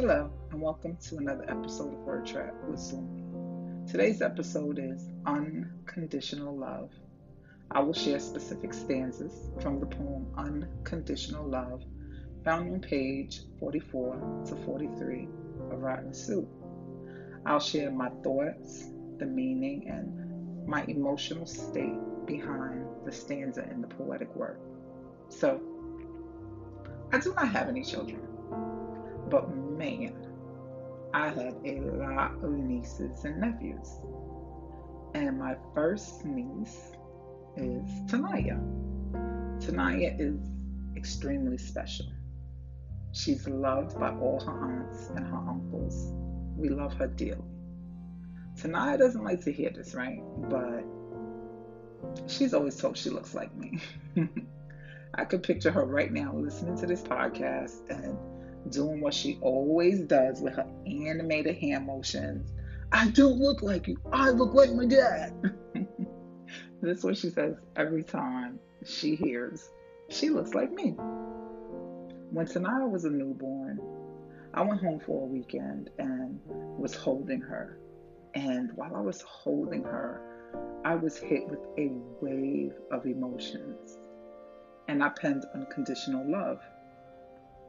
Hello, and welcome to another episode of Word Trap with Zumi. Today's episode is Unconditional Love. I will share specific stanzas from the poem Unconditional Love, found on page 44 to 43 of Rotten Soup. I'll share my thoughts, the meaning, and my emotional state behind the stanza in the poetic work. So, I do not have any children, but man, I have a lot of nieces and nephews. And my first niece is Tanaya. Tanaya is extremely special. She's loved by all her aunts and her uncles. We love her dearly. Tanaya doesn't like to hear this, right? But she's always told she looks like me. I could picture her right now listening to this podcast and doing what she always does with her animated hand motions. I don't look like you. I look like my dad. this is what she says every time she hears she looks like me. When Tanaya was a newborn, I went home for a weekend and was holding her. And while I was holding her, I was hit with a wave of emotions. And I penned unconditional love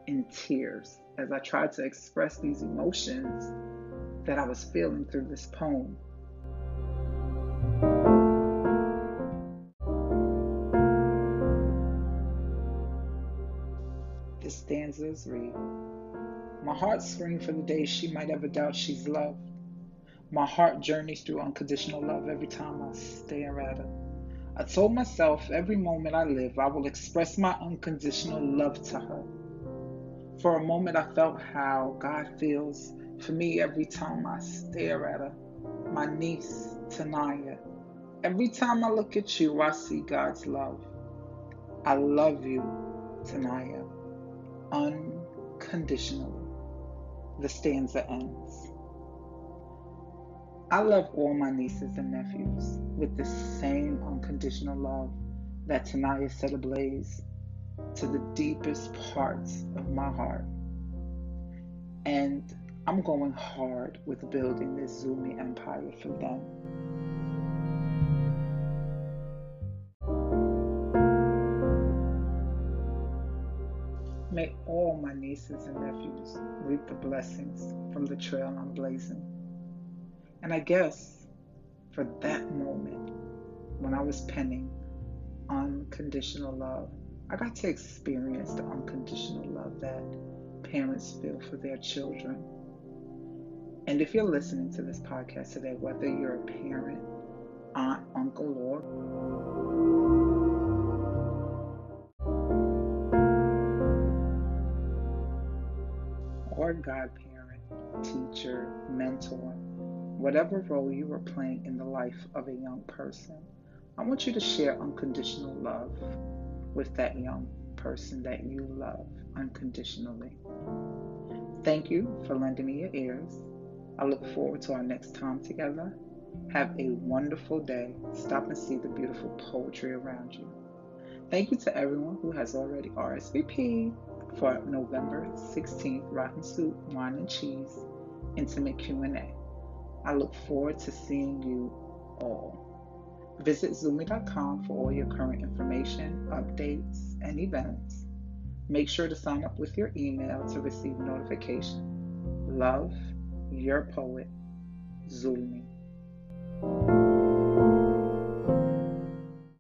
in tears as I tried to express these emotions that I was feeling through this poem. The stanzas read My heart screams for the day she might ever doubt she's loved. My heart journeys through unconditional love every time I stare at her. I told myself every moment I live, I will express my unconditional love to her. For a moment, I felt how God feels for me every time I stare at her. My niece, Tanaya. Every time I look at you, I see God's love. I love you, Tanaya, unconditionally. The stanza ends. I love all my nieces and nephews with the same unconditional love that Tanaya set ablaze to the deepest parts of my heart. And I'm going hard with building this Zumi empire for them. May all my nieces and nephews reap the blessings from the trail I'm blazing. And I guess for that moment, when I was penning unconditional love, I got to experience the unconditional love that parents feel for their children. And if you're listening to this podcast today, whether you're a parent, aunt, uncle, or or godparent, teacher, mentor, whatever role you are playing in the life of a young person, I want you to share unconditional love with that young person that you love unconditionally. Thank you for lending me your ears. I look forward to our next time together. Have a wonderful day. Stop and see the beautiful poetry around you. Thank you to everyone who has already RSVP for November 16th Rotten Soup Wine and Cheese Intimate Q&A. I look forward to seeing you all. Visit Zumi.com for all your current information, updates, and events. Make sure to sign up with your email to receive notification. Love, your poet, Zumi.